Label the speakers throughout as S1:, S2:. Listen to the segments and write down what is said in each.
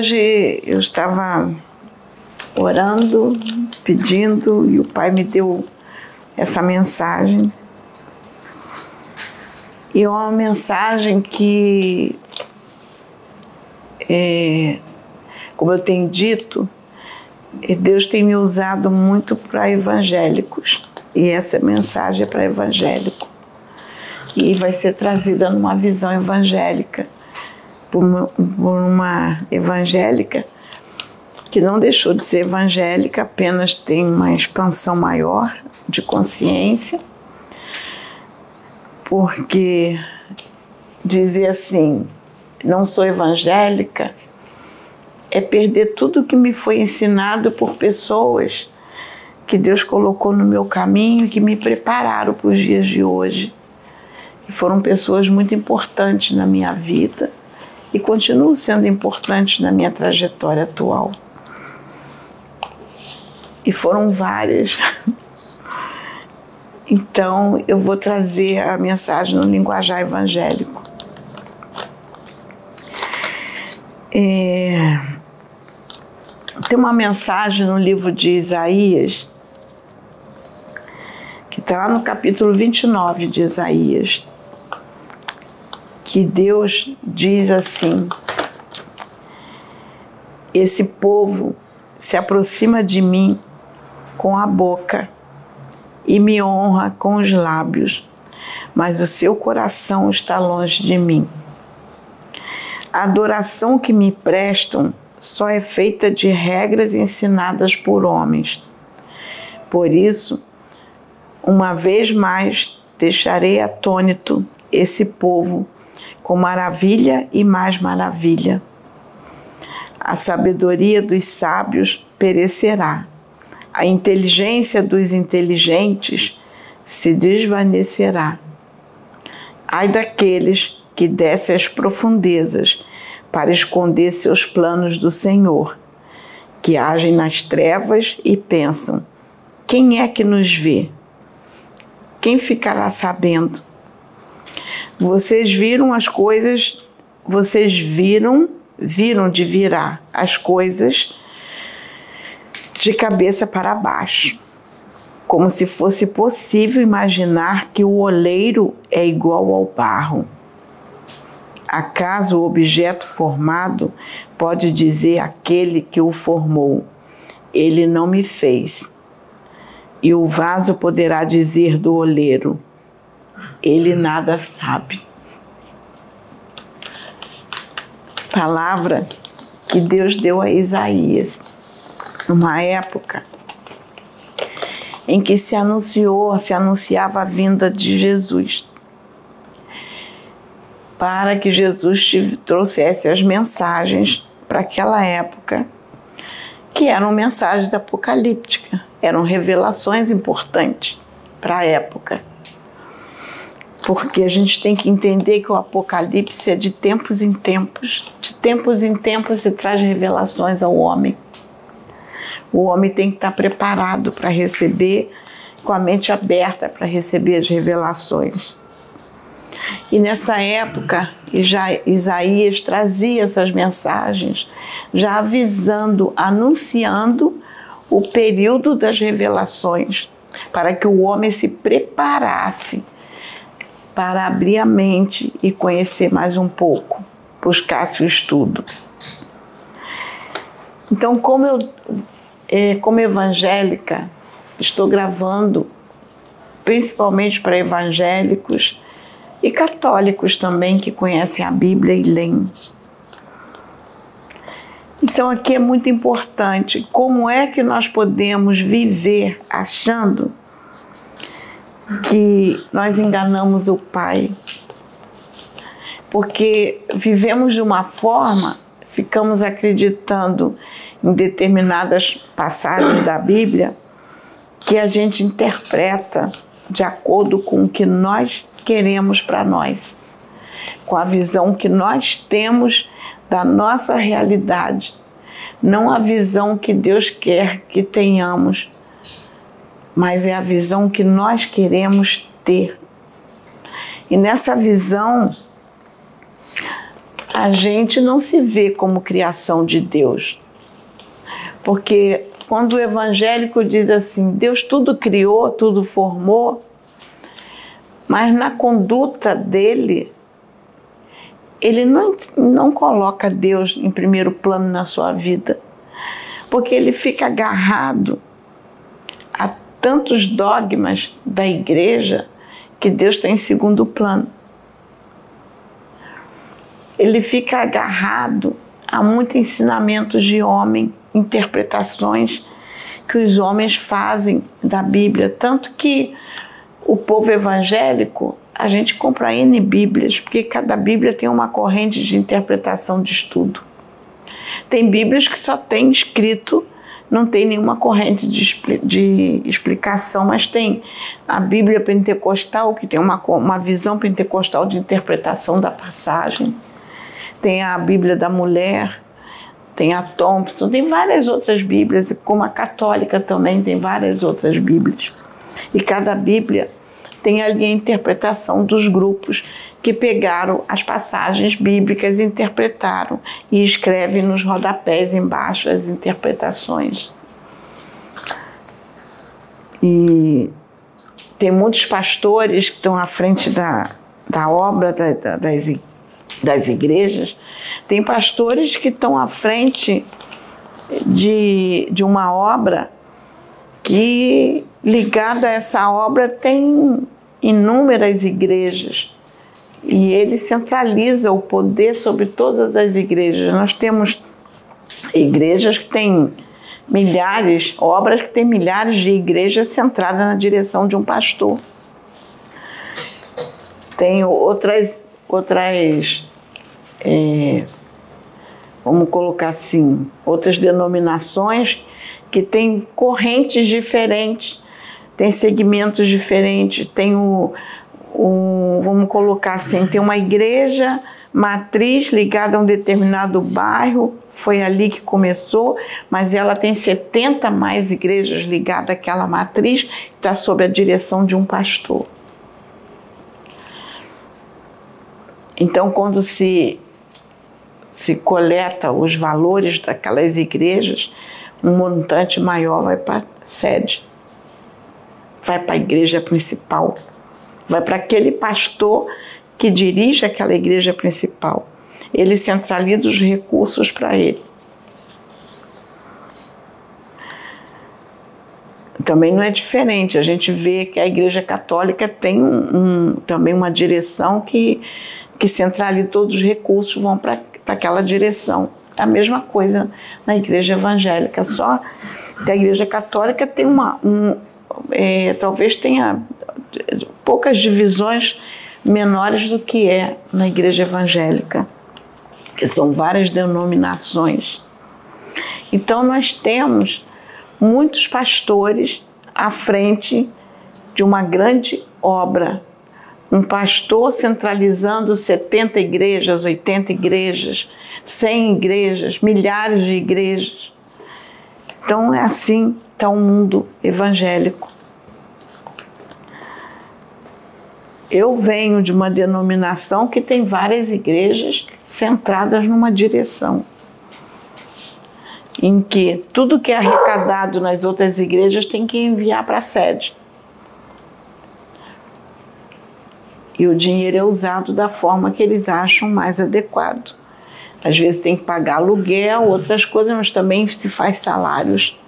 S1: É, hoje eu estava orando, pedindo, e o Pai me deu essa mensagem. E é uma mensagem que, é, como eu tenho dito, Deus tem me usado muito para evangélicos. E essa mensagem é para evangélico. E vai ser trazida numa visão evangélica, por uma, por uma evangélica que não deixou de ser evangélica, apenas tem uma expansão maior de consciência, porque dizer assim, não sou evangélica, é perder tudo que me foi ensinado por pessoas que Deus colocou no meu caminho que me prepararam para os dias de hoje. E foram pessoas muito importantes na minha vida e continuam sendo importantes na minha trajetória atual. E foram várias. Então, eu vou trazer a mensagem no linguajar evangélico. É, tem uma mensagem no livro de Isaías, que está lá no capítulo 29 de Isaías, que Deus diz assim: Esse povo se aproxima de mim com a boca e me honra com os lábios, mas o seu coração está longe de mim. A adoração que me prestam só é feita de regras ensinadas por homens. Por isso, uma vez mais, deixarei atônito esse povo com maravilha e mais maravilha. A sabedoria dos sábios perecerá, a inteligência dos inteligentes se desvanecerá. Ai daqueles que descem às profundezas para esconder seus planos do Senhor, que agem nas trevas e pensam: quem é que nos vê? Quem ficará sabendo? Vocês viram as coisas, vocês viram, viram de virar as coisas de cabeça para baixo, como se fosse possível imaginar que o oleiro é igual ao barro. Acaso o objeto formado pode dizer aquele que o formou: Ele não me fez. E o vaso poderá dizer do oleiro: Ele nada sabe. Palavra que Deus deu a Isaías, numa época em que se anunciou, se anunciava a vinda de Jesus para que Jesus trouxesse as mensagens para aquela época, que eram mensagens apocalípticas, eram revelações importantes para a época. Porque a gente tem que entender que o Apocalipse é de tempos em tempos, de tempos em tempos se traz revelações ao homem. O homem tem que estar preparado para receber, com a mente aberta para receber as revelações. E nessa época, Isaías trazia essas mensagens, já avisando, anunciando o período das revelações, para que o homem se preparasse para abrir a mente e conhecer mais um pouco, buscasse o estudo. Então, como eu, é, como evangélica, estou gravando principalmente para evangélicos e católicos também que conhecem a Bíblia e leem. Então aqui é muito importante como é que nós podemos viver achando que nós enganamos o Pai. Porque vivemos de uma forma, ficamos acreditando em determinadas passagens da Bíblia que a gente interpreta de acordo com o que nós queremos para nós, com a visão que nós temos da nossa realidade, não a visão que Deus quer que tenhamos, mas é a visão que nós queremos ter. E nessa visão, a gente não se vê como criação de Deus. Porque quando o evangélico diz assim, Deus tudo criou, tudo formou, mas na conduta dele, ele não, não coloca Deus em primeiro plano na sua vida, porque ele fica agarrado tantos dogmas da igreja que Deus está em segundo plano. Ele fica agarrado a muitos ensinamentos de homem, interpretações que os homens fazem da Bíblia, tanto que o povo evangélico, a gente compra N Bíblias, porque cada Bíblia tem uma corrente de interpretação de estudo. Tem Bíblias que só tem escrito, não tem nenhuma corrente de, de explicação, mas tem a Bíblia pentecostal, que tem uma, uma visão pentecostal de interpretação da passagem. Tem a Bíblia da mulher, tem a Thompson, tem várias outras Bíblias, como a católica também tem várias outras Bíblias. E cada Bíblia tem ali a interpretação dos grupos que pegaram as passagens bíblicas, interpretaram e escrevem nos rodapés embaixo as interpretações. E tem muitos pastores que estão à frente da, da obra da, da, das, das igrejas, tem pastores que estão à frente de, de uma obra que ligada a essa obra tem inúmeras igrejas e ele centraliza o poder sobre todas as igrejas. Nós temos igrejas que têm milhares, obras que têm milhares de igrejas centradas na direção de um pastor. Tem outras, outras é, vamos colocar assim, outras denominações que têm correntes diferentes, têm segmentos diferentes, tem o, o, vamos colocar assim, tem uma igreja matriz ligada a um determinado bairro, foi ali que começou, mas ela tem 70 mais igrejas ligadas àquela matriz, está sob a direção de um pastor. Então, quando se, se coleta os valores daquelas igrejas, um montante maior vai para a sede, vai para a igreja principal, vai para aquele pastor que dirige aquela igreja principal. Ele centraliza os recursos para ele. Também não é diferente. A gente vê que a Igreja Católica tem um, um, também uma direção que, que centraliza todos os recursos, vão para aquela direção a mesma coisa na igreja evangélica, só que a igreja católica tem uma, um, é, talvez tenha poucas divisões menores do que é na igreja evangélica, que são várias denominações. Então nós temos muitos pastores à frente de uma grande obra um pastor centralizando 70 igrejas, 80 igrejas, 100 igrejas, milhares de igrejas. Então é assim está o mundo evangélico. Eu venho de uma denominação que tem várias igrejas centradas numa direção, em que tudo que é arrecadado nas outras igrejas tem que enviar para a sede. e o dinheiro é usado da forma que eles acham mais adequado. Às vezes tem que pagar aluguel, outras coisas, mas também se faz salários.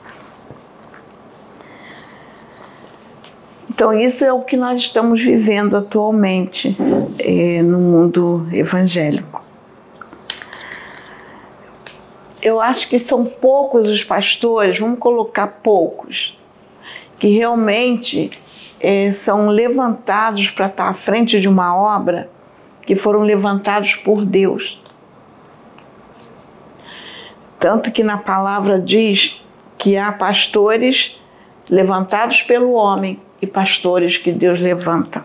S1: Então, isso é o que nós estamos vivendo atualmente é, no mundo evangélico. Eu acho que são poucos os pastores, vamos colocar poucos, que realmente é, são levantados para estar à frente de uma obra que foram levantados por Deus. Tanto que na palavra diz que há pastores levantados pelo homem e pastores que Deus levanta.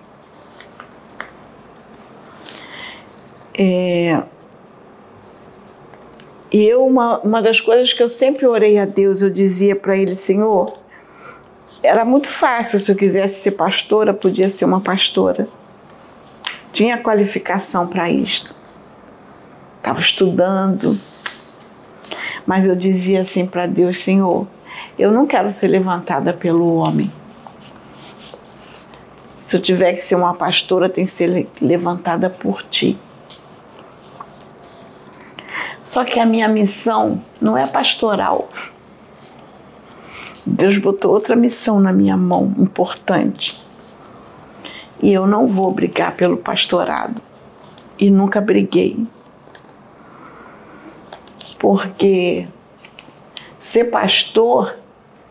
S1: É, e eu, uma, uma das coisas que eu sempre orei a Deus, eu dizia para Ele, Senhor, era muito fácil, se eu quisesse ser pastora, podia ser uma pastora. Tinha qualificação para isto. estava estudando. Mas eu dizia assim para Deus: Senhor, eu não quero ser levantada pelo homem. Se eu tiver que ser uma pastora, tem que ser levantada por ti. Só que a minha missão não é pastoral. Deus botou outra missão na minha mão, importante. E eu não vou brigar pelo pastorado. E nunca briguei. Porque ser pastor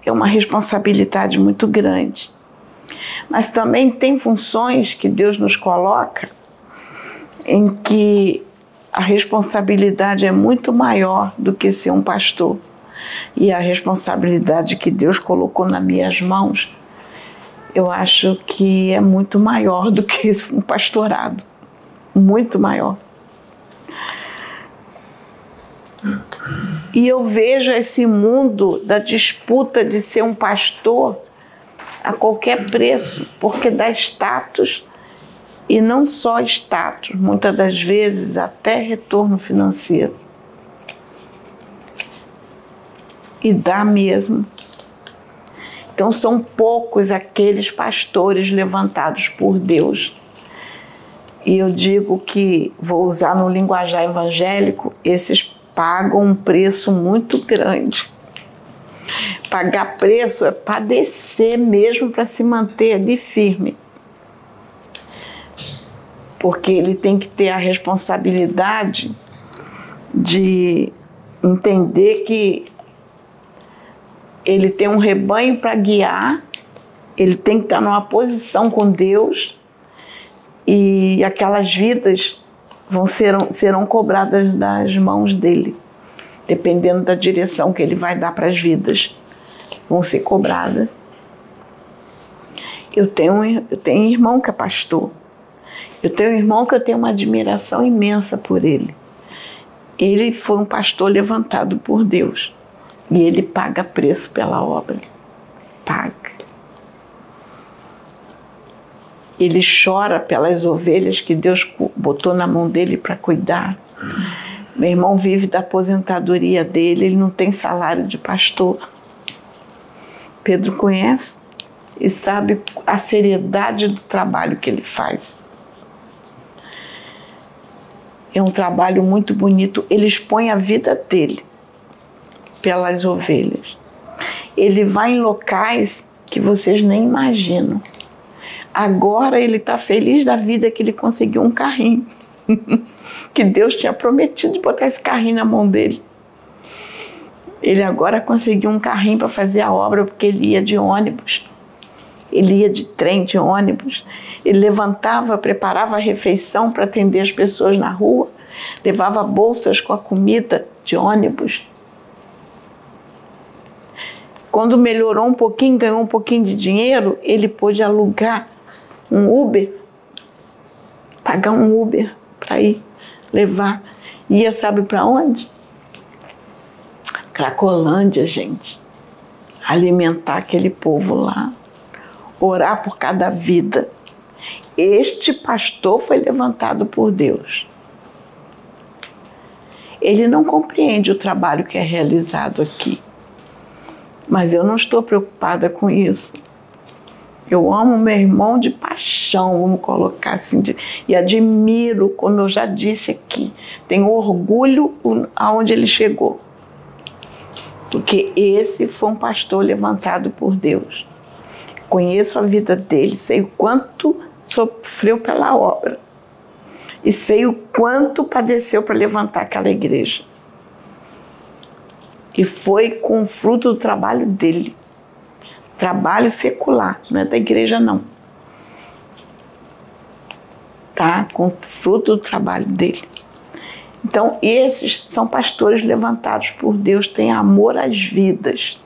S1: é uma responsabilidade muito grande. Mas também tem funções que Deus nos coloca em que a responsabilidade é muito maior do que ser um pastor. E a responsabilidade que Deus colocou nas minhas mãos, eu acho que é muito maior do que um pastorado. Muito maior. E eu vejo esse mundo da disputa de ser um pastor a qualquer preço, porque dá status e não só status, muitas das vezes até retorno financeiro. E dá mesmo. Então são poucos aqueles pastores levantados por Deus. E eu digo que, vou usar no linguajar evangélico, esses pagam um preço muito grande Pagar preço é padecer mesmo para se manter ali firme. Porque ele tem que ter a responsabilidade de entender que ele tem um rebanho para guiar, ele tem que estar numa posição com Deus e aquelas vidas vão serão, serão cobradas das mãos dele dependendo da direção que ele vai dar para as vidas, vão ser cobradas. Eu tenho, eu tenho um irmão que é pastor. Eu tenho um irmão que eu tenho uma admiração imensa por ele. Ele foi um pastor levantado por Deus. E ele paga preço pela obra. Paga. Ele chora pelas ovelhas que Deus botou na mão dele para cuidar. Meu irmão vive da aposentadoria dele, ele não tem salário de pastor. Pedro conhece e sabe a seriedade do trabalho que ele faz. É um trabalho muito bonito. Ele expõe a vida dele pelas ovelhas. Ele vai em locais que vocês nem imaginam. Agora ele está feliz da vida que ele conseguiu um carrinho. que Deus tinha prometido botar esse carrinho na mão dele. Ele agora conseguiu um carrinho para fazer a obra porque ele ia de ônibus. Ele ia de trem, de ônibus. Ele levantava, preparava a refeição para atender as pessoas na rua, levava bolsas com a comida de ônibus. Quando melhorou um pouquinho, ganhou um pouquinho de dinheiro, ele pôde alugar um Uber, pagar um Uber para ir levar. Ia sabe para onde? Cracolândia, gente. Alimentar aquele povo lá. Orar por cada vida. Este pastor foi levantado por Deus. Ele não compreende o trabalho que é realizado aqui. Mas eu não estou preocupada com isso. Eu amo meu irmão de paixão, vamos colocar assim, de, e admiro, como eu já disse aqui, tenho orgulho aonde ele chegou. Porque esse foi um pastor levantado por Deus. Conheço a vida dele, sei o quanto sofreu pela obra. E sei o quanto padeceu para levantar aquela igreja. E foi com o fruto do trabalho dele trabalho secular, não é da igreja não. Tá? Com fruto do trabalho dele. Então, esses são pastores levantados por Deus, têm amor às vidas,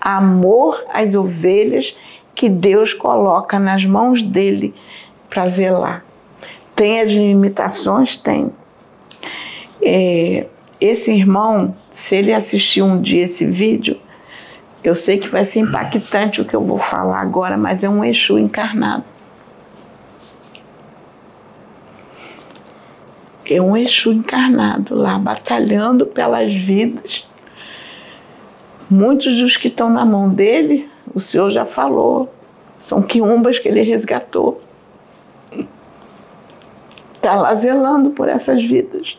S1: amor às ovelhas que Deus coloca nas mãos dele para zelar. Tem as limitações? Tem. É, esse irmão, se ele assistir um dia esse vídeo, eu sei que vai ser impactante o que eu vou falar agora, mas é um Exu encarnado. É um Exu encarnado lá, batalhando pelas vidas. Muitos dos que estão na mão dele, o Senhor já falou, são quiumbas que ele resgatou. Está lá zelando por essas vidas.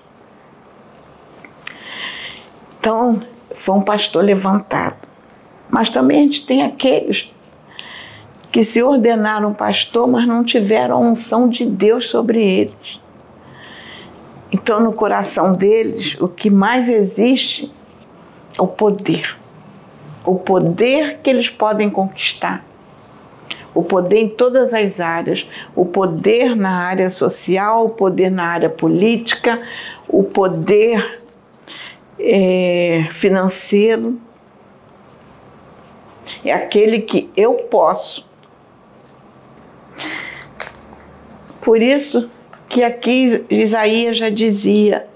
S1: Então, foi um pastor levantado. Mas também a gente tem aqueles que se ordenaram pastor, mas não tiveram a unção de Deus sobre eles. Então, no coração deles, o que mais existe é o poder. O poder que eles podem conquistar. O poder em todas as áreas. O poder na área social, o poder na área política, o poder é, financeiro. É aquele que eu posso Por isso que aqui Isaías já dizia,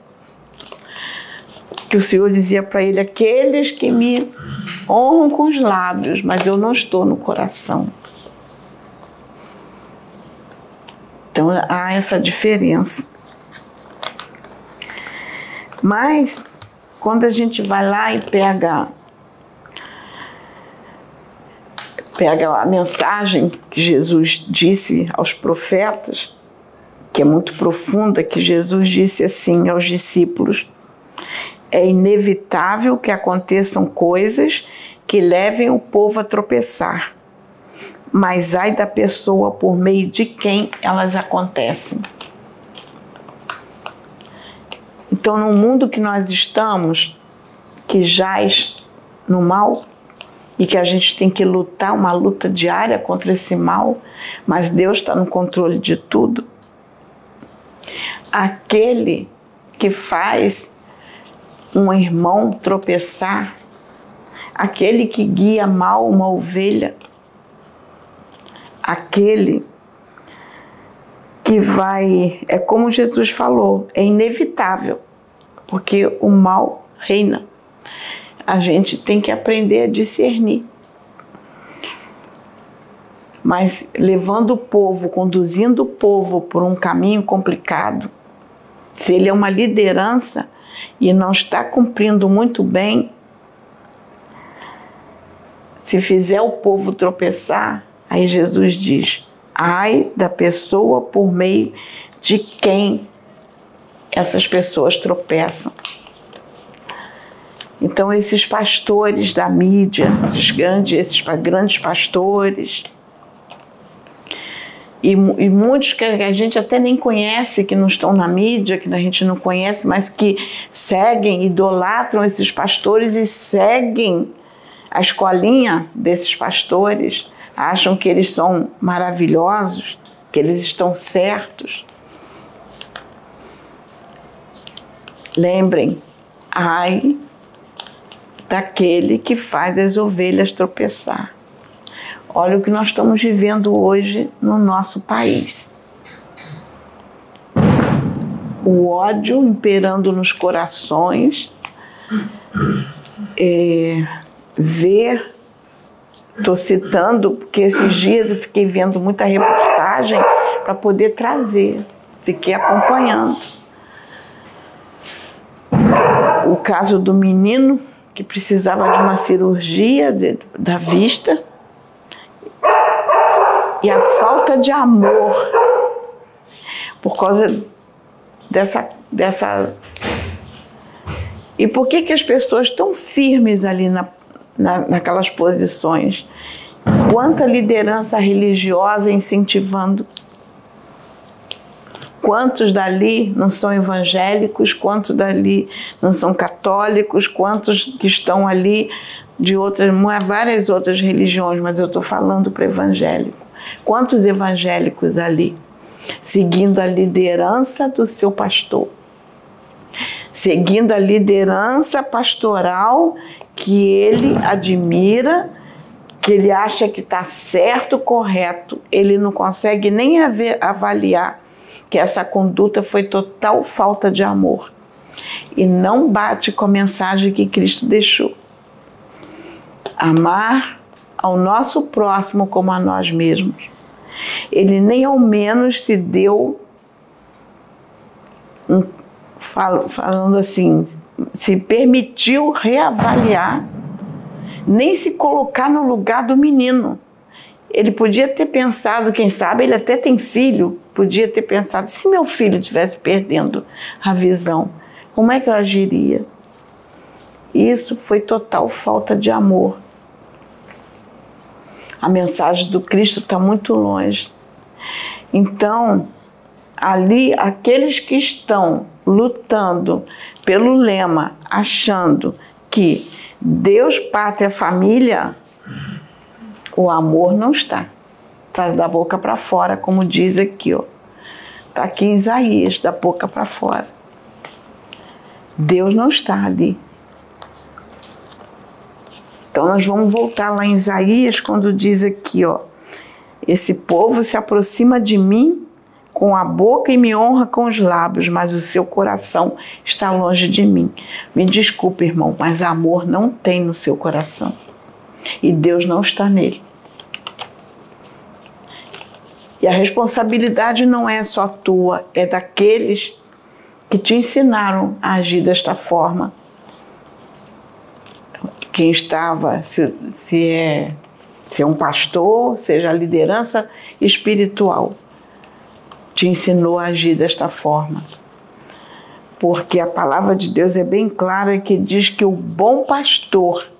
S1: que o Senhor dizia para ele: aqueles que me honram com os lábios, mas eu não estou no coração. Então há essa diferença. Mas quando a gente vai lá e pega pega a mensagem que Jesus disse aos profetas, que é muito profunda, que Jesus disse assim aos discípulos: é inevitável que aconteçam coisas que levem o povo a tropeçar, mas ai da pessoa por meio de quem elas acontecem. Então, no mundo que nós estamos, que jaz no mal, e que a gente tem que lutar uma luta diária contra esse mal, mas Deus está no controle de tudo. Aquele que faz um irmão tropeçar, aquele que guia mal uma ovelha, aquele que vai, é como Jesus falou, é inevitável, porque o mal reina a gente tem que aprender a discernir. Mas levando o povo, conduzindo o povo por um caminho complicado, se ele é uma liderança e não está cumprindo muito bem, se fizer o povo tropeçar, aí Jesus diz: ai da pessoa por meio de quem essas pessoas tropeçam. Então, esses pastores da mídia, esses grandes, esses grandes pastores, e, e, muitos que a gente até nem conhece, que não estão na mídia, que a gente não conhece, mas que seguem, idolatram esses pastores e seguem a escolinha desses pastores, acham que eles são maravilhosos, que eles estão certos. Lembrem, ai daquele que faz as ovelhas tropeçar. Olha o que nós estamos vivendo hoje no nosso país. O ódio imperando nos corações, é, ver, estou citando, porque esses dias eu fiquei vendo muita reportagem para poder trazer, fiquei acompanhando. O caso do menino que precisava de uma cirurgia de, da vista. E a falta de amor por causa dessa dessa. E por que que as pessoas estão firmes ali na, na, naquelas posições? Quanta liderança religiosa incentivando Quantos dali não são evangélicos, quantos dali não são católicos, quantos que estão ali de outras, várias outras religiões, mas eu estou falando para evangélico. Quantos evangélicos ali, seguindo a liderança do seu pastor, seguindo a liderança pastoral que ele admira, que ele acha que está certo, correto, ele não consegue nem avaliar que essa conduta foi total falta de amor e não bate com a mensagem que Cristo deixou. Amar ao nosso próximo como a nós mesmos. Ele nem ao menos se deu um, falando assim, se permitiu reavaliar, nem se colocar no lugar do menino. Ele podia ter pensado, quem sabe, ele até tem filho, podia ter pensado, se meu filho estivesse perdendo a visão, como é que eu agiria? Isso foi total falta de amor. A mensagem do Cristo está muito longe. Então, ali, aqueles que estão lutando pelo lema, achando que Deus, pátria, família, o amor não está. Está da boca para fora, como diz aqui, ó. Está aqui em Isaías, da boca para fora. Deus não está ali. Então nós vamos voltar lá em Isaías quando diz aqui, ó, esse povo se aproxima de mim com a boca e me honra com os lábios, mas o seu coração está longe de mim. Me desculpe, irmão, mas amor não tem no seu coração. E Deus não está nele. E a responsabilidade não é só tua, é daqueles que te ensinaram a agir desta forma quem estava, se, se, é, se é um pastor, seja a liderança espiritual, te ensinou a agir desta forma. Porque a palavra de Deus é bem clara que diz que o bom pastor,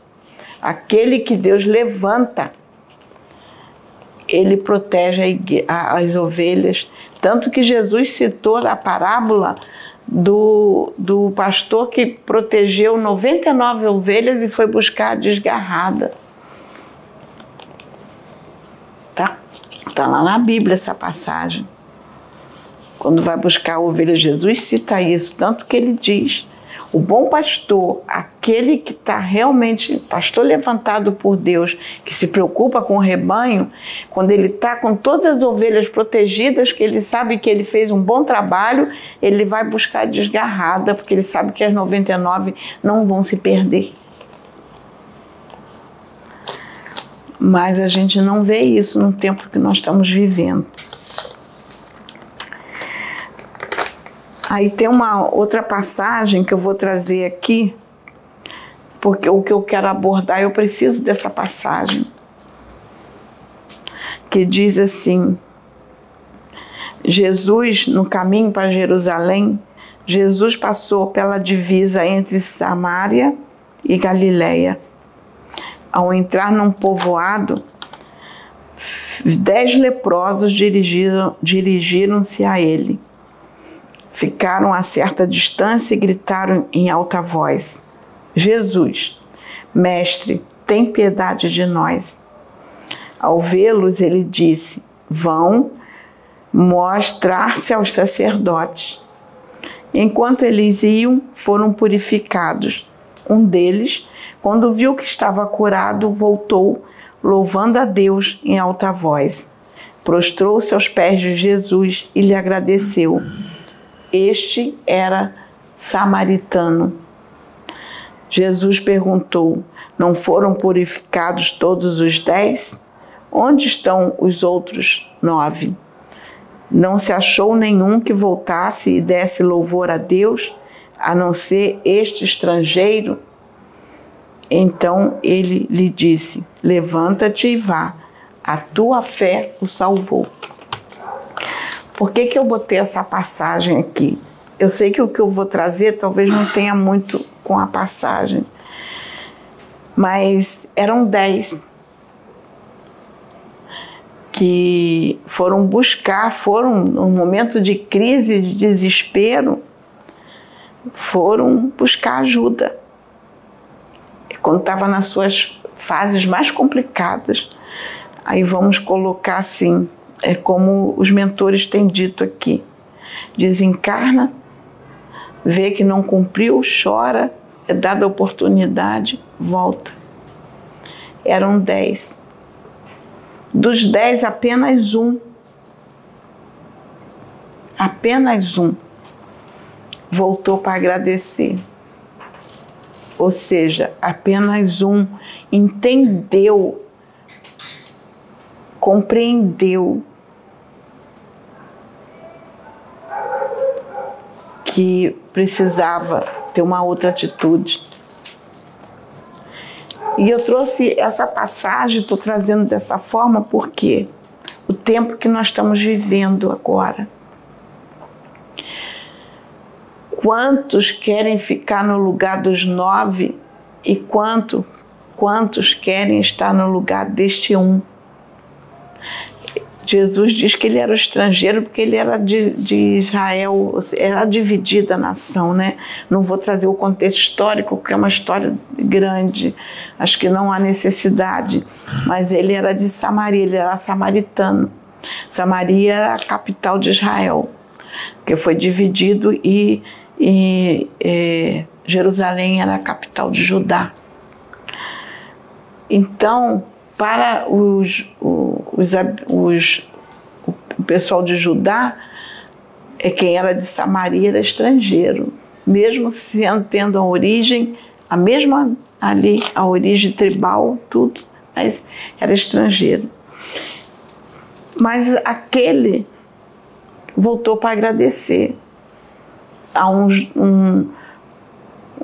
S1: aquele que Deus levanta, ele protege as ovelhas. Tanto que Jesus citou a parábola do, do pastor que protegeu 99 ovelhas e foi buscar a desgarrada. Tá, tá lá na Bíblia essa passagem. Quando vai buscar a ovelha, Jesus cita isso, tanto que ele diz o bom pastor, aquele que está realmente, pastor levantado por Deus, que se preocupa com o rebanho, quando ele está com todas as ovelhas protegidas, que ele sabe que ele fez um bom trabalho, ele vai buscar desgarrada, porque ele sabe que as 99 não vão se perder. Mas a gente não vê isso no tempo que nós estamos vivendo. Aí tem uma outra passagem que eu vou trazer aqui, porque o que eu quero abordar, eu preciso dessa passagem, que diz assim: Jesus, no caminho para Jerusalém, Jesus passou pela divisa entre Samaria e Galiléia. Ao entrar num povoado, dez leprosos dirigiram-se dirigiram a ele ficaram a certa distância e gritaram em alta voz: Jesus, Mestre, tem piedade de nós. Ao vê-los, ele disse: Vão mostrar-se aos sacerdotes. Enquanto eles iam, foram purificados. Um deles, quando viu que estava curado, voltou, louvando a Deus em alta voz. Prostrou-se aos pés de Jesus e lhe agradeceu. Este era samaritano. Jesus perguntou: Não foram purificados todos os dez? Onde estão os outros nove? Não se achou nenhum que voltasse e desse louvor a Deus, a não ser este estrangeiro? Então ele lhe disse: Levanta-te e vá, a tua fé o salvou. Por que, que eu botei essa passagem aqui? Eu sei que o que eu vou trazer talvez não tenha muito com a passagem, mas eram dez que foram buscar, foram num momento de crise, de desespero, foram buscar ajuda. Quando estava nas suas fases mais complicadas, aí vamos colocar assim, é como os mentores têm dito aqui: desencarna, vê que não cumpriu, chora, é dada a oportunidade, volta. Eram dez. Dos dez, apenas um. Apenas um voltou para agradecer. Ou seja, apenas um entendeu, compreendeu que precisava ter uma outra atitude. E eu trouxe essa passagem, estou trazendo dessa forma porque o tempo que nós estamos vivendo agora. Quantos querem ficar no lugar dos nove e quanto, quantos querem estar no lugar deste um? Jesus diz que ele era estrangeiro porque ele era de, de, Israel, era dividida a nação, né? Não vou trazer o contexto histórico, porque é uma história grande, acho que não há necessidade, mas ele era de Samaria, ele era samaritano. Samaria era a capital de Israel, que foi dividido e, e, e Jerusalém era a capital de Judá. Então, para os, os, os, o pessoal de Judá, é quem era de Samaria era estrangeiro, mesmo sendo, tendo a origem, a mesma ali, a origem tribal, tudo, mas era estrangeiro. Mas aquele voltou para agradecer. A um, um,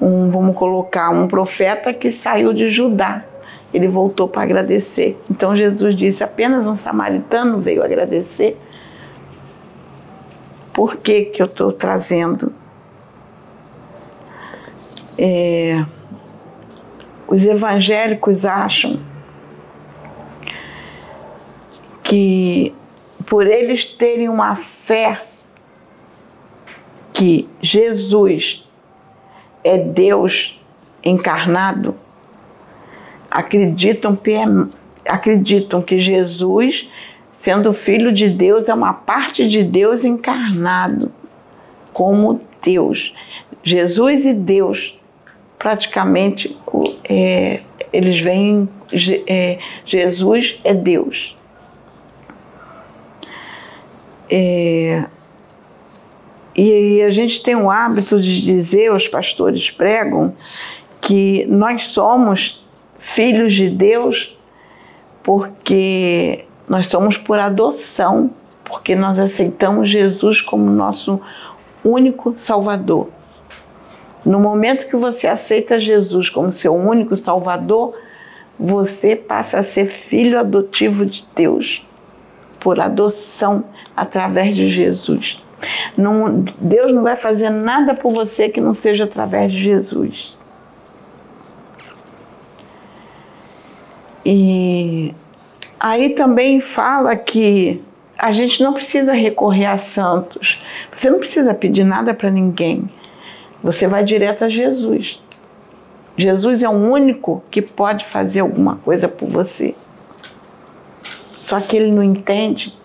S1: um, vamos colocar, um profeta que saiu de Judá ele voltou para agradecer. Então Jesus disse: apenas um samaritano veio agradecer. Por que, que eu estou trazendo? É, os evangélicos acham que por eles terem uma fé que Jesus é Deus encarnado, acreditam, acreditam que Jesus, sendo filho de Deus, é uma parte de Deus encarnado como Deus. Jesus e Deus, praticamente, é, eles veem é, Jesus é Deus. É, e a gente tem o hábito de dizer, os pastores pregam, que nós somos filhos de Deus porque nós somos por adoção, porque nós aceitamos Jesus como nosso único Salvador. No momento que você aceita Jesus como seu único Salvador, você passa a ser filho adotivo de Deus, por adoção através de Jesus. Não, Deus não vai fazer nada por você que não seja através de Jesus. E aí também fala que a gente não precisa recorrer a santos. Você não precisa pedir nada para ninguém. Você vai direto a Jesus. Jesus é o único que pode fazer alguma coisa por você. Só que ele não entende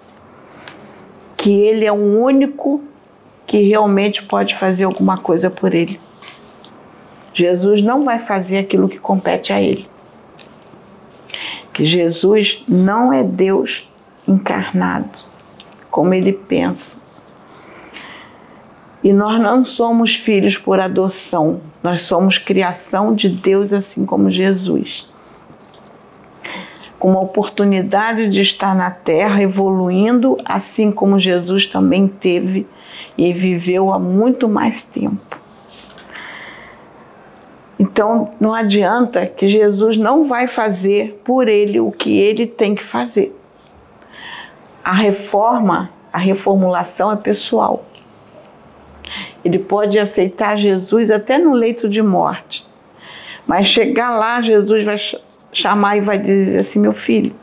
S1: que ele é o único que realmente pode fazer alguma coisa por ele. Jesus não vai fazer aquilo que compete a ele que Jesus não é Deus encarnado, como ele pensa. E nós não somos filhos por adoção, nós somos criação de Deus, assim como Jesus. Com uma oportunidade de estar na terra evoluindo, assim como Jesus também teve e viveu há muito mais tempo. Então não adianta que Jesus não vai fazer por ele o que ele tem que fazer. A reforma, a reformulação é pessoal. Ele pode aceitar Jesus até no leito de morte. Mas chegar lá, Jesus vai chamar e vai dizer assim: meu filho,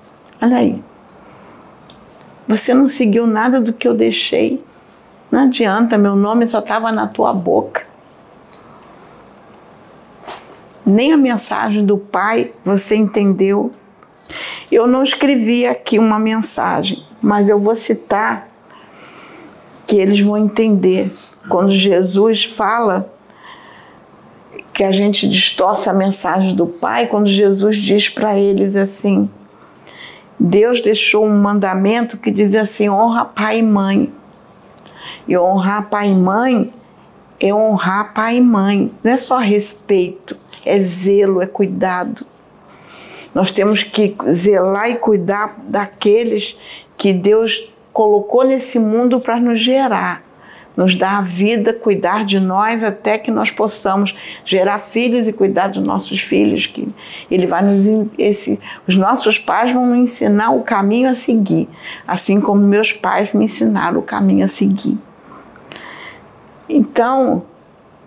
S1: olha aí. Você não seguiu nada do que eu deixei. Não adianta, meu nome só estava na tua boca nem a mensagem do Pai você entendeu. Eu não escrevi aqui uma mensagem, mas eu vou citar que eles vão entender. Quando Jesus fala que a gente distorce a mensagem do Pai, quando Jesus diz para eles assim: Deus deixou um mandamento que diz assim: honra pai e mãe. E honrar pai e mãe é honrar pai e mãe, não é só respeito é zelo, é cuidado. Nós temos que zelar e cuidar daqueles que Deus colocou nesse mundo para nos gerar, nos dar a vida, cuidar de nós até que nós possamos gerar filhos e cuidar dos nossos filhos, que ele vai nos esse os nossos pais vão nos ensinar o caminho a seguir, assim como meus pais me ensinaram o caminho a seguir. Então,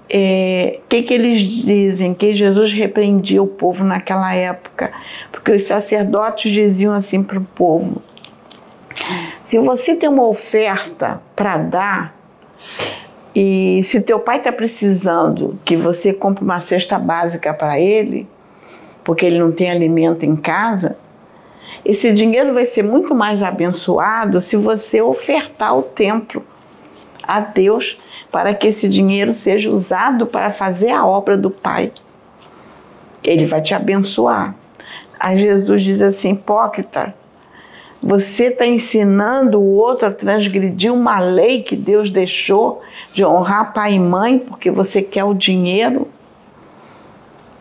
S1: é, que, que eles dizem? Que Jesus repreendia o povo naquela época, porque os sacerdotes diziam assim para o povo: se você tem uma oferta para dar, e se teu pai está precisando que você compre uma cesta básica para ele, porque ele não tem alimento em casa, esse dinheiro vai ser muito mais abençoado se você ofertar o templo a Deus para que esse dinheiro seja usado para fazer a obra do Pai. Ele vai te abençoar. Aí Jesus diz assim: hipócrita, você está ensinando o outro a transgredir uma lei que Deus deixou de honrar pai e mãe porque você quer o dinheiro?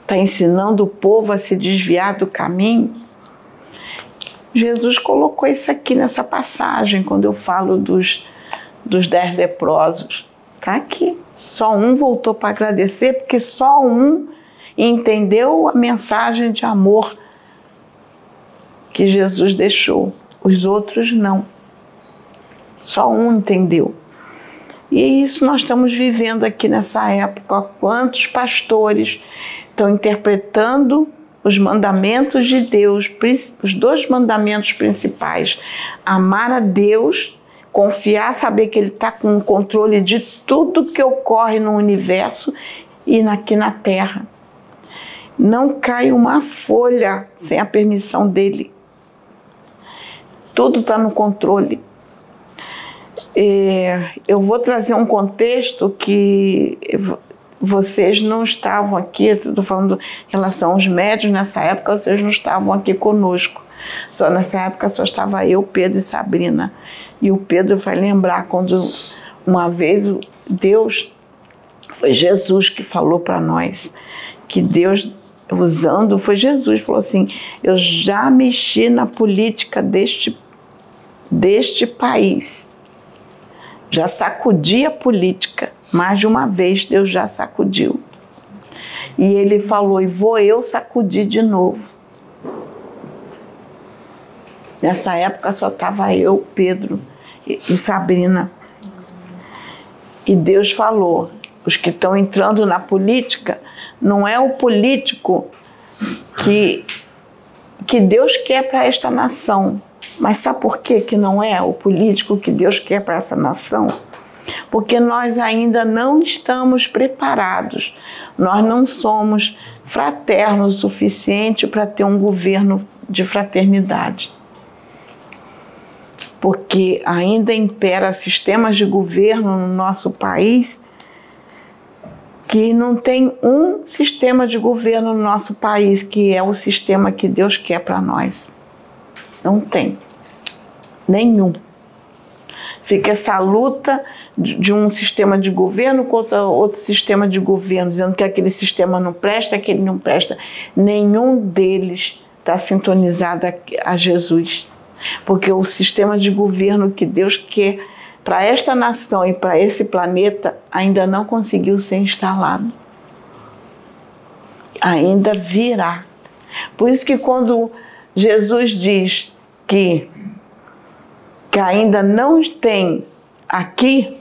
S1: Está ensinando o povo a se desviar do caminho? Jesus colocou isso aqui nessa passagem, quando eu falo dos, dos dez leprosos. Está aqui. Só um voltou para agradecer, porque só um entendeu a mensagem de amor que Jesus deixou os outros não. Só um entendeu. E é isso nós estamos vivendo aqui nessa época. Quantos pastores estão interpretando os mandamentos de Deus, os dois mandamentos principais: amar a Deus, confiar, saber que Ele está com o controle de tudo que ocorre no universo e aqui na terra. Não cai uma folha sem a permissão dele tudo está no controle. É, eu vou trazer um contexto que vocês não estavam aqui, estou falando em relação aos médios nessa época, vocês não estavam aqui conosco. Só nessa época só estava eu, Pedro e Sabrina. E o Pedro vai lembrar quando uma vez Deus, foi Jesus que falou para nós que Deus usando, foi Jesus, falou assim: Eu já mexi na política deste deste país. Já sacudi a política, mais de uma vez Deus já sacudiu. E ele falou: e vou eu sacudir de novo. Nessa época só estava eu, Pedro e Sabrina. E Deus falou: os que estão entrando na política, não é o político que, que Deus quer para esta nação, mas sabe por que, que não é o político que Deus quer para essa nação? Porque nós ainda não estamos preparados, nós não somos fraternos o suficiente para ter um governo de fraternidade. Porque ainda impera sistemas de governo no nosso país que não tem um sistema de governo no nosso país que é o sistema que Deus quer para nós. Não tem. Nenhum. Fica essa luta de, um sistema de governo contra outro sistema de governo, dizendo que aquele sistema não presta, aquele não presta. Nenhum deles está sintonizado a Jesus. Porque o sistema de governo que Deus quer para esta nação e para esse planeta ainda não conseguiu ser instalado. Ainda virá. Por isso que quando Jesus diz que, que ainda não tem aqui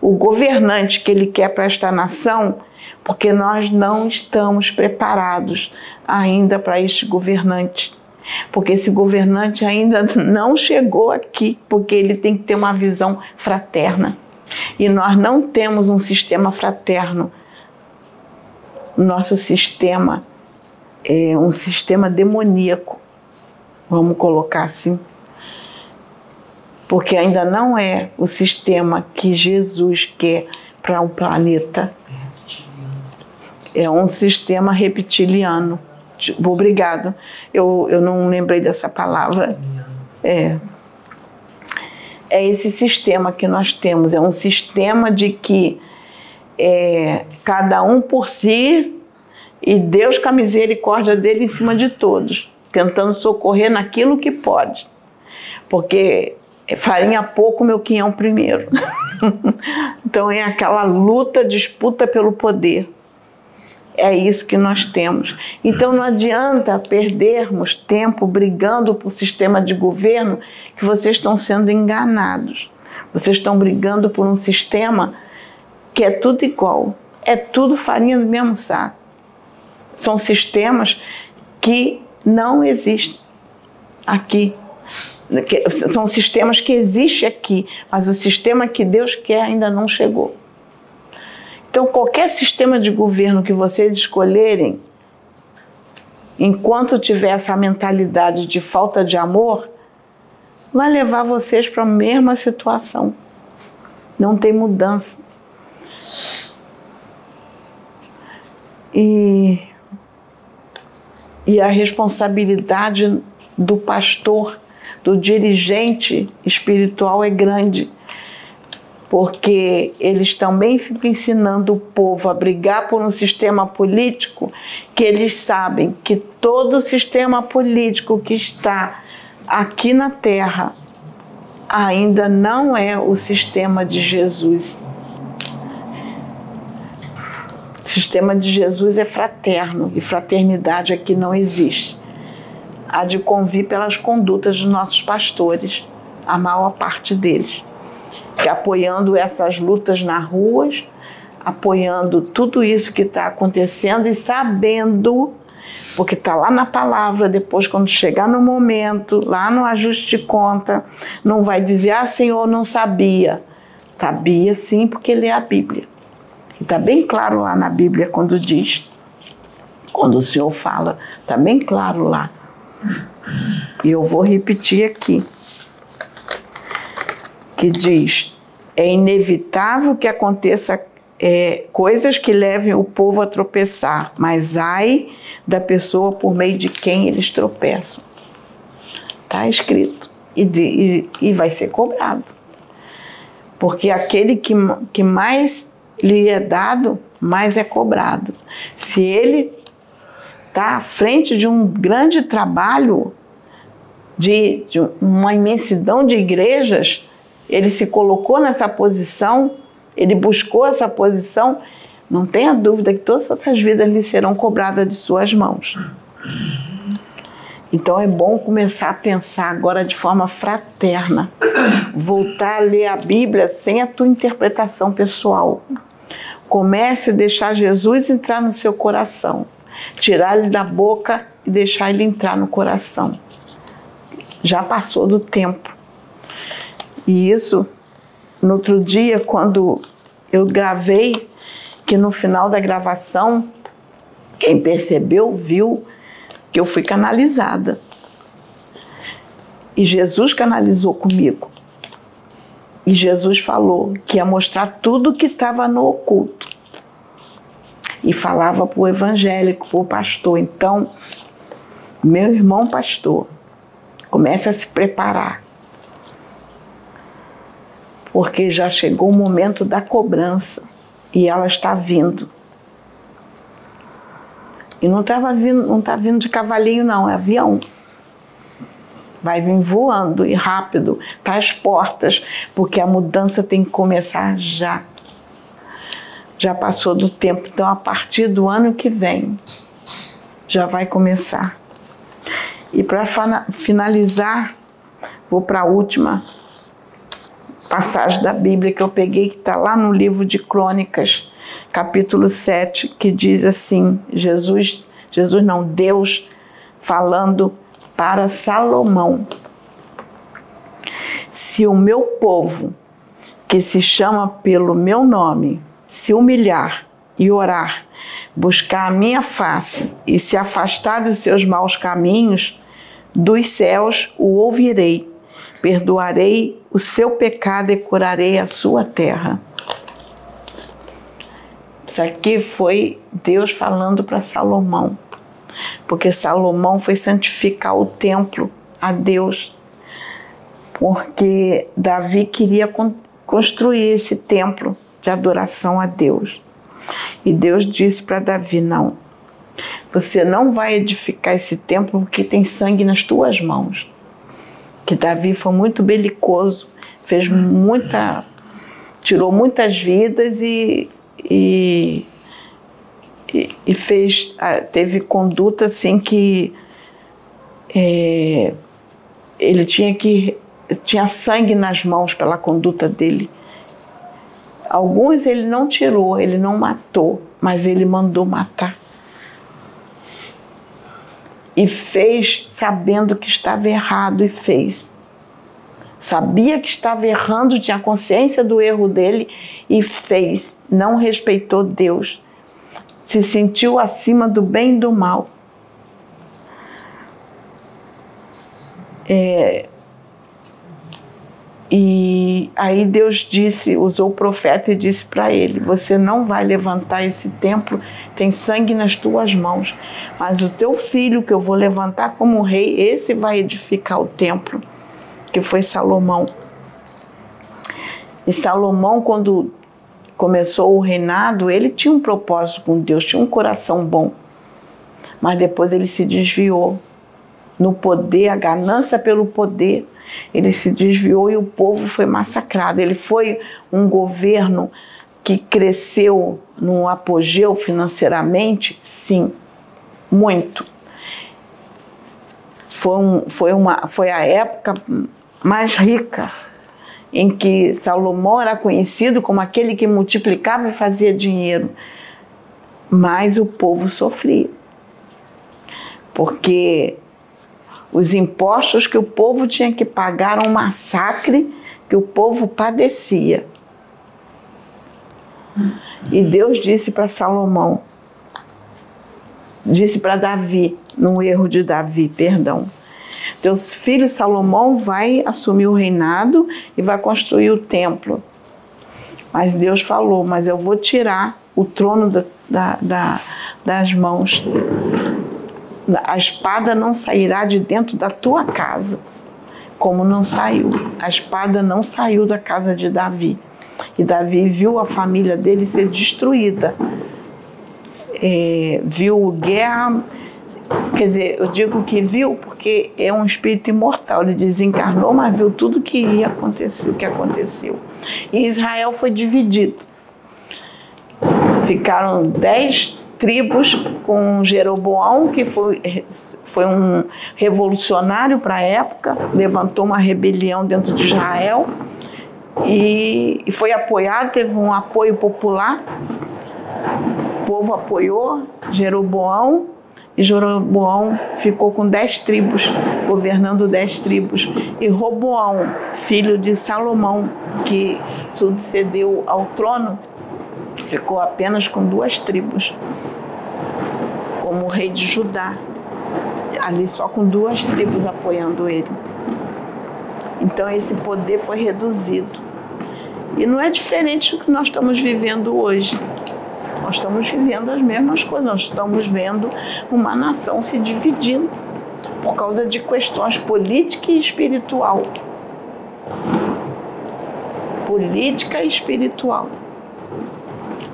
S1: o governante que ele quer para esta nação, porque nós não estamos preparados ainda para este governante. Porque esse governante ainda não chegou aqui, porque ele tem que ter uma visão fraterna. E nós não temos um sistema fraterno. Nosso sistema é um sistema demoníaco vamos colocar assim, porque ainda não é o sistema que Jesus quer para o planeta. É um sistema reptiliano. Obrigado. Eu, eu não lembrei dessa palavra. É. É esse sistema que nós temos. É um sistema de que é, cada um por si e Deus com a misericórdia dele em cima de todos tentando socorrer naquilo que pode. Porque farinha pouco, meu quinhão primeiro. então é aquela luta, disputa pelo poder. É isso que nós temos. Então não adianta perdermos tempo brigando por sistema de governo que vocês estão sendo enganados. Vocês estão brigando por um sistema que é tudo igual, é tudo farinha do mesmo saco. São sistemas que não existem aqui. São sistemas que existem aqui, mas o sistema que Deus quer ainda não chegou. Então, qualquer sistema de governo que vocês escolherem, enquanto tiver essa mentalidade de falta de amor, vai levar vocês para a mesma situação. Não tem mudança. E, e a responsabilidade do pastor, do dirigente espiritual é grande, porque eles também ficam ensinando o povo a brigar por um sistema político que eles sabem que todo sistema político que está aqui na Terra ainda não é o sistema de Jesus. O sistema de Jesus é fraterno e fraternidade aqui não existe. Há de convir pelas condutas dos nossos pastores, a maior parte deles, apoiando essas lutas nas ruas, apoiando tudo isso que está acontecendo e sabendo porque está lá na palavra, depois, quando chegar no momento, lá no ajuste de conta, não vai dizer, ah, Senhor, não sabia. Sabia sim, porque lê a Bíblia. Está bem claro lá na Bíblia quando diz, quando o Senhor fala, está bem claro lá. E eu vou repetir aqui, que diz: é inevitável que aconteça é, coisas que levem o povo a tropeçar, mas ai da pessoa por meio de quem eles tropeçam. Está escrito. E, de, e, e, vai ser cobrado. Porque aquele que, que mais lhe é dado, mais é cobrado. Se ele está à frente de um grande trabalho, de, de uma imensidão de igrejas, ele se colocou nessa posição ele buscou essa posição, não tenha dúvida que todas essas vidas lhe serão cobradas de suas mãos. Então é bom começar a pensar agora de forma fraterna, voltar a ler a Bíblia sem a tua interpretação pessoal. Comece a deixar Jesus entrar no seu coração, tirar ele da boca e deixar ele entrar no coração. Já passou do tempo. E isso no outro dia, quando eu gravei, que no final da gravação, quem percebeu, viu que eu fui canalizada. E Jesus canalizou comigo. E Jesus falou que ia mostrar tudo que estava no oculto. E falava para o evangélico, para o pastor. Então, meu irmão pastor, comece a se preparar porque já chegou o momento da cobrança e ela está vindo. E não estava vindo, não está vindo de cavalinho não, é avião. Vai vir voando e rápido, tá às portas, porque a mudança tem que começar já. Já passou do tempo, então a partir do ano que vem já vai começar. E para finalizar, vou para a última passagem da Bíblia que eu peguei, que está lá no livro de Crônicas, capítulo 7, que diz assim: Jesus, Jesus não, Deus falando para Salomão. Se o meu povo, que se chama pelo meu nome, se humilhar e orar, buscar a minha face e se afastar dos seus maus caminhos, dos céus o ouvirei perdoarei o seu pecado e curarei a sua terra. Isso aqui foi Deus falando para Salomão, porque Salomão foi santificar o templo a Deus, porque Davi queria construir esse templo de adoração a Deus. E Deus disse para Davi: Não, você não vai edificar esse templo porque tem sangue nas tuas mãos. Que Davi foi muito belicoso, fez muita, tirou muitas vidas e, e, e fez, teve conduta assim que é, ele tinha que tinha sangue nas mãos pela conduta dele. Alguns ele não tirou, ele não matou, mas ele mandou matar. E fez sabendo que estava errado e fez. Sabia que estava errando, tinha consciência do erro dele e fez. Não respeitou Deus. Se sentiu acima do bem e do mal. É, e aí Deus disse, usou o profeta e disse para ele: Você não vai levantar esse templo, tem sangue nas tuas mãos, mas o teu filho que eu vou levantar como rei, esse vai edificar o templo, que foi Salomão. E Salomão, quando começou o reinado, ele tinha um propósito com Deus, tinha um coração bom, mas depois ele se desviou no poder, a ganância pelo poder ele se desviou e o povo foi massacrado. Ele foi um governo que cresceu no apogeu financeiramente? Sim, muito. Foi, um, foi, uma, foi a época mais rica em que Salomão era conhecido como aquele que multiplicava e fazia dinheiro. Mas o povo sofria. Porque os impostos que o povo tinha que pagar um massacre que o povo padecia. E Deus disse para Salomão, disse para Davi, no erro de Davi, perdão. Teus filho Salomão vai assumir o reinado e vai construir o templo. Mas Deus falou: Mas eu vou tirar o trono da, da, da, das mãos a espada não sairá de dentro da tua casa, como não saiu. A espada não saiu da casa de Davi. E Davi viu a família dele ser destruída. É, viu guerra, quer dizer, eu digo que viu porque é um espírito imortal. Ele desencarnou, mas viu tudo que ia acontecer, o que aconteceu. E Israel foi dividido. Ficaram dez tribos com Jeroboão, que foi, foi um revolucionário para a época, levantou uma rebelião dentro de Israel e, e foi apoiado, teve um apoio popular. O povo apoiou Jeroboão e Jeroboão ficou com dez tribos, governando dez tribos. E Roboão, filho de Salomão, que sucedeu ao trono, ficou apenas com duas tribos, como rei de Judá, ali só com duas tribos apoiando ele. Então esse poder foi reduzido. E não é diferente do que nós estamos vivendo hoje. Nós estamos vivendo as mesmas coisas, nós estamos vendo uma nação se dividindo por causa de questões política e espiritual. Política e espiritual.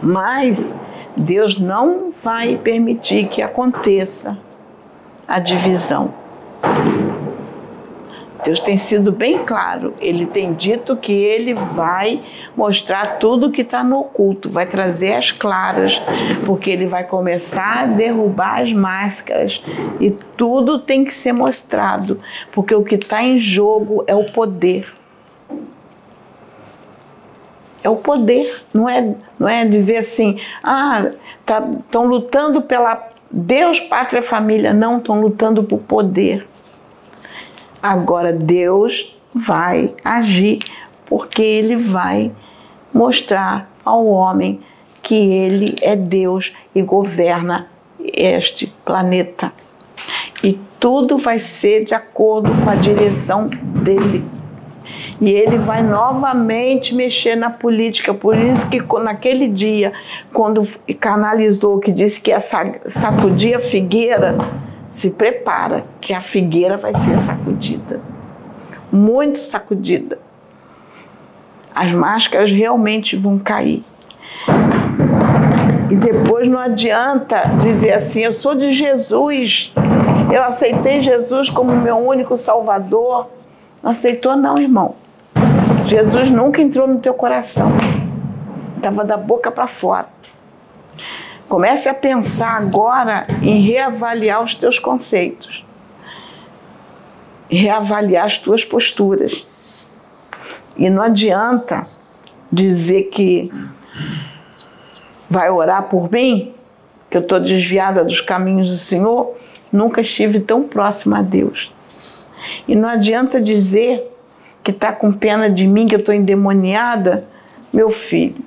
S1: Mas Deus não vai permitir que aconteça a divisão. Deus tem sido bem claro. Ele tem dito que ele vai mostrar tudo que está no oculto, vai trazer as claras, porque ele vai começar a derrubar as máscaras e tudo tem que ser mostrado, porque o que está em jogo é o poder é o poder, não é, não é dizer assim, ah, estão tá, lutando pela Deus, pátria, família. Não, estão lutando por poder. Agora Deus vai agir, porque Ele vai mostrar ao homem que Ele é Deus e governa este planeta. E tudo vai ser de acordo com a direção dele. E ele vai novamente mexer na política. Por isso que naquele dia, quando canalizou que disse que ia sacudir a figueira, se prepara que a figueira vai ser sacudida. Muito sacudida. As máscaras realmente vão cair. E depois não adianta dizer assim: eu sou de Jesus, eu aceitei Jesus como meu único Salvador Não aceitou, não, irmão. Jesus nunca entrou no teu coração. Estava da boca para fora. Comece a pensar agora em reavaliar os teus conceitos, reavaliar as tuas posturas. E não adianta dizer que vai orar por mim, que eu estou desviada dos caminhos do Senhor, nunca estive tão próxima a Deus. E não adianta dizer que está com pena de mim, que eu estou endemoniada, meu filho.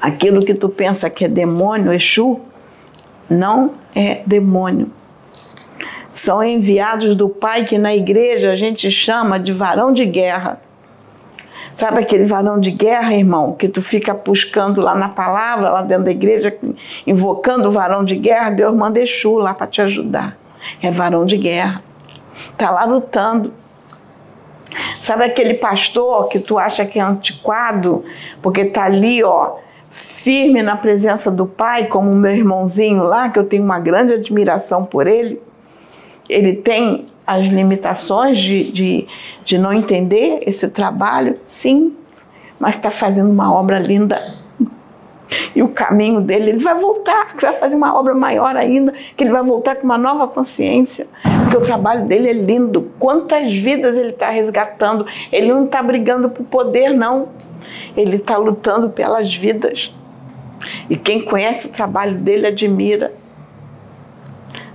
S1: Aquilo que tu pensa que é demônio, Exu, não é demônio. São enviados do Pai que na igreja a gente chama de varão de guerra. Sabe aquele varão de guerra, irmão, que tu fica buscando lá na palavra, lá dentro da igreja, invocando o varão de guerra? Deus manda Exu lá para te ajudar. É varão de guerra. Está lá lutando. Sabe aquele pastor que tu acha que é antiquado, porque está ali, ó, firme na presença do Pai, como o meu irmãozinho lá, que eu tenho uma grande admiração por ele? Ele tem as limitações de, de, de não entender esse trabalho? Sim, mas está fazendo uma obra linda. E o caminho dele, ele vai voltar, vai fazer uma obra maior ainda, que ele vai voltar com uma nova consciência, porque o trabalho dele é lindo. Quantas vidas ele está resgatando? Ele não está brigando por poder, não. Ele está lutando pelas vidas. E quem conhece o trabalho dele admira.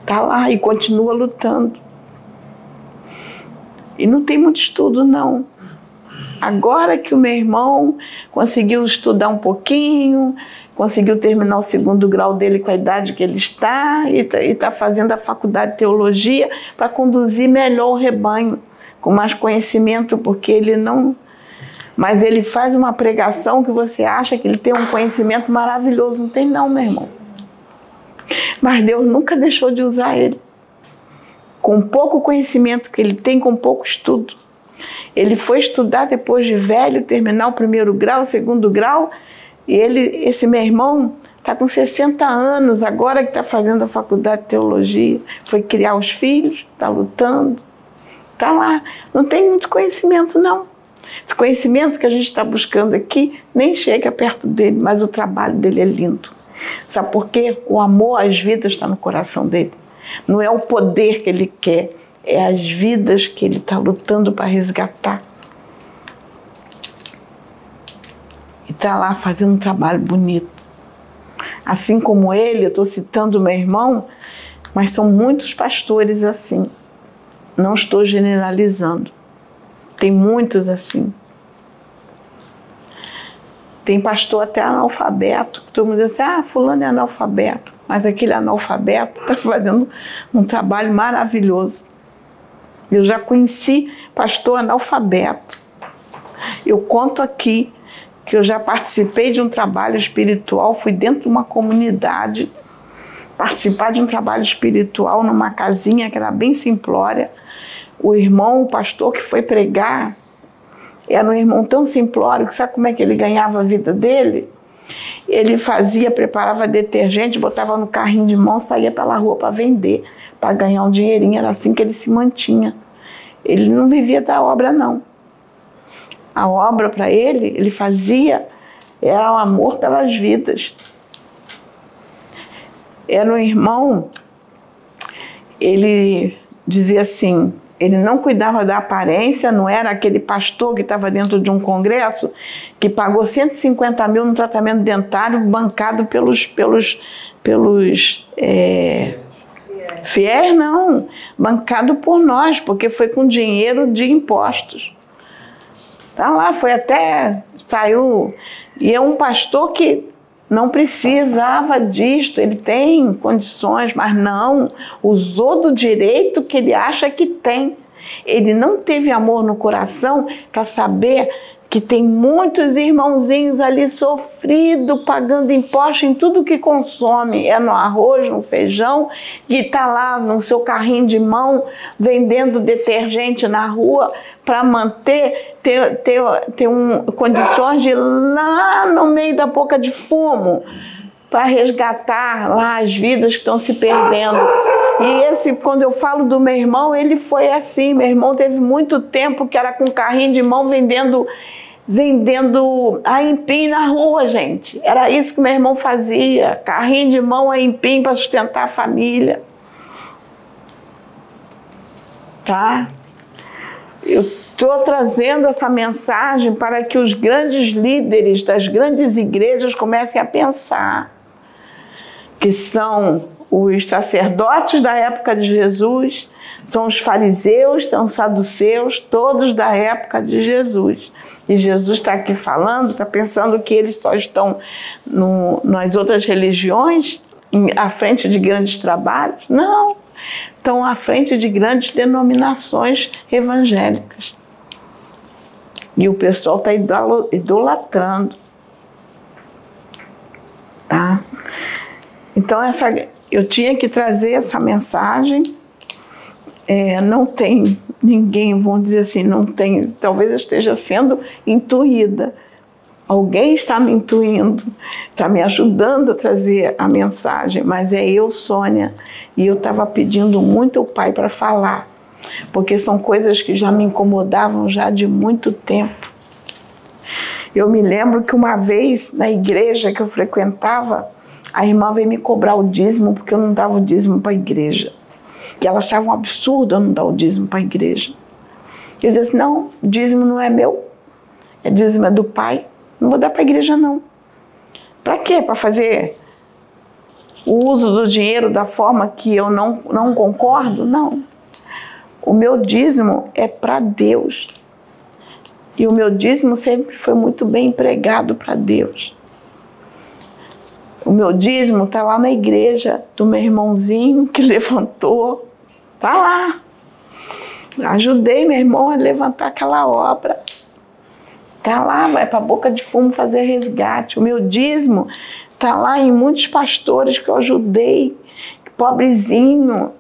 S1: Está lá e continua lutando. E não tem muito estudo, não. Agora que o meu irmão conseguiu estudar um pouquinho, conseguiu terminar o segundo grau dele com a idade que ele está, e está tá fazendo a faculdade de teologia para conduzir melhor o rebanho, com mais conhecimento, porque ele não. Mas ele faz uma pregação que você acha que ele tem um conhecimento maravilhoso. Não tem, não, meu irmão. Mas Deus nunca deixou de usar ele com pouco conhecimento que ele tem, com pouco estudo. Ele foi estudar depois de velho, terminar o primeiro grau, o segundo grau, e ele, esse meu irmão está com 60 anos, agora que está fazendo a faculdade de teologia, foi criar os filhos, está lutando, está lá. Não tem muito conhecimento, não. Esse conhecimento que a gente está buscando aqui nem chega perto dele, mas o trabalho dele é lindo. Sabe por quê? O amor às vidas está no coração dele. Não é o poder que ele quer, é as vidas que ele está lutando para resgatar. E está lá fazendo um trabalho bonito. Assim como ele, eu estou citando meu irmão, mas são muitos pastores assim. Não estou generalizando. Tem muitos assim. Tem pastor até analfabeto, todo mundo diz assim, ah, fulano é analfabeto. Mas aquele analfabeto está fazendo um trabalho maravilhoso. Eu já conheci pastor analfabeto. Eu conto aqui que eu já participei de um trabalho espiritual, fui dentro de uma comunidade, participar de um trabalho espiritual numa casinha que era bem simplória. O irmão, o pastor que foi pregar, era um irmão tão simplório que sabe como é que ele ganhava a vida dele? Ele fazia, preparava detergente, botava no carrinho de mão, saía pela rua para vender, para ganhar um dinheirinho. Era assim que ele se mantinha. Ele não vivia da obra, não. A obra para ele, ele fazia, era o amor pelas vidas. Era um irmão, ele dizia assim: ele não cuidava da aparência, não era aquele pastor que estava dentro de um congresso que pagou 150 mil no tratamento dentário bancado pelos, pelos, pelos é, fiéis, não, bancado por nós, porque foi com dinheiro de impostos. Tá lá, foi até, saiu, e é um pastor que não precisava disto, ele tem condições, mas não, usou do direito que ele acha que tem. Ele não teve amor no coração para saber que tem muitos irmãozinhos ali sofrido, pagando imposto em tudo que consome, é no arroz, no feijão, que está lá no seu carrinho de mão vendendo detergente na rua para manter, ter, ter, ter um, condições de ir lá no meio da boca de fumo para resgatar lá as vidas que estão se perdendo. E esse, quando eu falo do meu irmão, ele foi assim. Meu irmão teve muito tempo que era com carrinho de mão vendendo vendendo a empim na rua, gente. Era isso que meu irmão fazia, carrinho de mão a empim para sustentar a família. Tá? Eu estou trazendo essa mensagem para que os grandes líderes das grandes igrejas comecem a pensar que são os sacerdotes da época de Jesus, são os fariseus, são os saduceus, todos da época de Jesus. E Jesus está aqui falando, está pensando que eles só estão no, nas outras religiões, à frente de grandes trabalhos? Não, estão à frente de grandes denominações evangélicas. E o pessoal está idolatrando. Tá? Então, essa, eu tinha que trazer essa mensagem. É, não tem ninguém, vamos dizer assim, não tem, talvez eu esteja sendo intuída. Alguém está me intuindo, está me ajudando a trazer a mensagem, mas é eu, Sônia, e eu estava pedindo muito ao Pai para falar, porque são coisas que já me incomodavam já de muito tempo. Eu me lembro que uma vez na igreja que eu frequentava, a irmã veio me cobrar o dízimo porque eu não dava o dízimo para a igreja. E ela achava um absurdo eu não dar o dízimo para a igreja. Eu disse: não, o dízimo não é meu, é dízimo é do pai, não vou dar para a igreja não. Para quê? Para fazer o uso do dinheiro da forma que eu não, não concordo? Não. O meu dízimo é para Deus. E o meu dízimo sempre foi muito bem empregado para Deus. O meu dízimo está lá na igreja do meu irmãozinho que levantou. Está lá. Ajudei meu irmão a levantar aquela obra. Está lá, vai para a boca de fumo fazer resgate. O meu dízimo está lá em muitos pastores que eu ajudei, pobrezinho.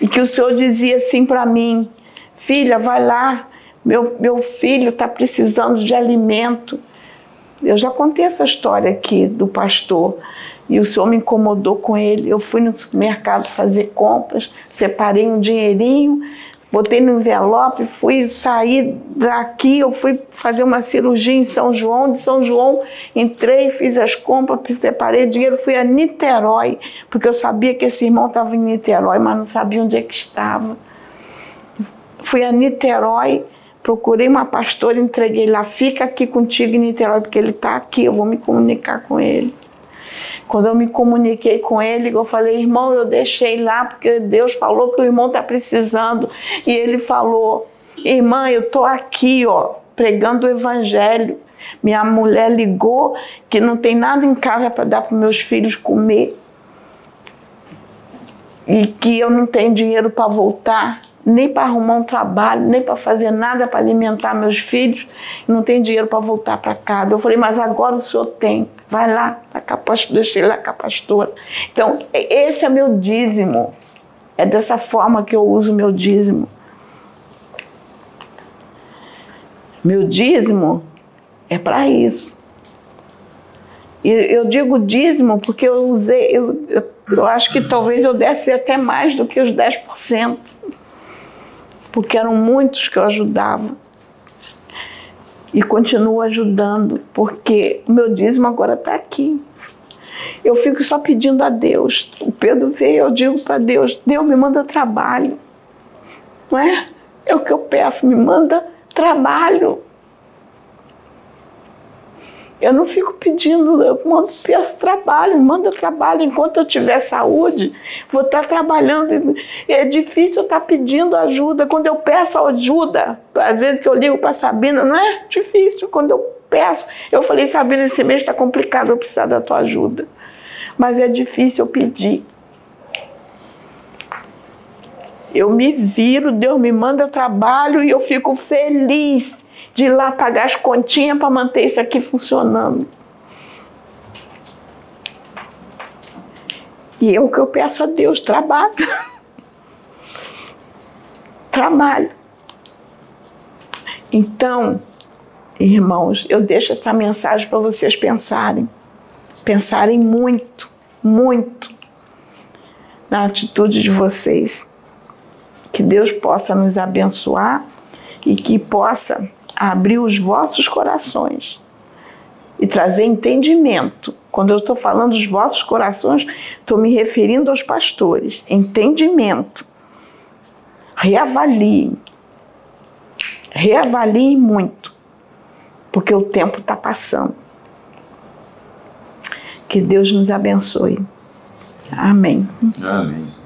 S1: E que o Senhor dizia assim para mim: Filha, vai lá, meu, meu filho está precisando de alimento. Eu já contei essa história aqui do pastor e o senhor me incomodou com ele. Eu fui no supermercado fazer compras, separei um dinheirinho, botei no envelope, fui sair daqui, eu fui fazer uma cirurgia em São João, de São João, entrei, fiz as compras, separei dinheiro, fui a Niterói, porque eu sabia que esse irmão estava em Niterói, mas não sabia onde é que estava. Fui a Niterói, procurei uma pastora, entreguei lá, fica aqui contigo em Niterói, porque ele está aqui, eu vou me comunicar com ele. Quando eu me comuniquei com ele, eu falei, irmão, eu deixei lá porque Deus falou que o irmão está precisando. E ele falou, irmã, eu estou aqui, ó, pregando o evangelho. Minha mulher ligou que não tem nada em casa para dar para meus filhos comer. E que eu não tenho dinheiro para voltar nem para arrumar um trabalho, nem para fazer nada para alimentar meus filhos, não tem dinheiro para voltar para casa. Eu falei, mas agora o senhor tem, vai lá, tá pastora, deixei lá com a pastora. Então, esse é meu dízimo. É dessa forma que eu uso meu dízimo. Meu dízimo é para isso. E eu digo dízimo porque eu usei, eu, eu acho que talvez eu desse até mais do que os 10% porque eram muitos que eu ajudava. E continuo ajudando, porque o meu dízimo agora está aqui. Eu fico só pedindo a Deus. O Pedro veio, eu digo para Deus: Deus me manda trabalho. Não é? É o que eu peço, me manda trabalho. Eu não fico pedindo, eu mando, peço trabalho, manda trabalho. Enquanto eu tiver saúde, vou estar trabalhando. É difícil estar pedindo ajuda. Quando eu peço ajuda, às vezes que eu ligo para Sabina, não é difícil. Quando eu peço, eu falei, Sabina, esse mês está complicado, eu preciso da tua ajuda. Mas é difícil eu pedir. Eu me viro, Deus me manda trabalho e eu fico feliz de ir lá pagar as continhas para manter isso aqui funcionando. E é o que eu peço a Deus, trabalho. trabalho. Então, irmãos, eu deixo essa mensagem para vocês pensarem. Pensarem muito, muito na atitude de vocês. Que Deus possa nos abençoar e que possa abrir os vossos corações e trazer entendimento. Quando eu estou falando dos vossos corações, estou me referindo aos pastores. Entendimento. Reavaliem. Reavaliem muito, porque o tempo está passando. Que Deus nos abençoe. Amém.
S2: Amém.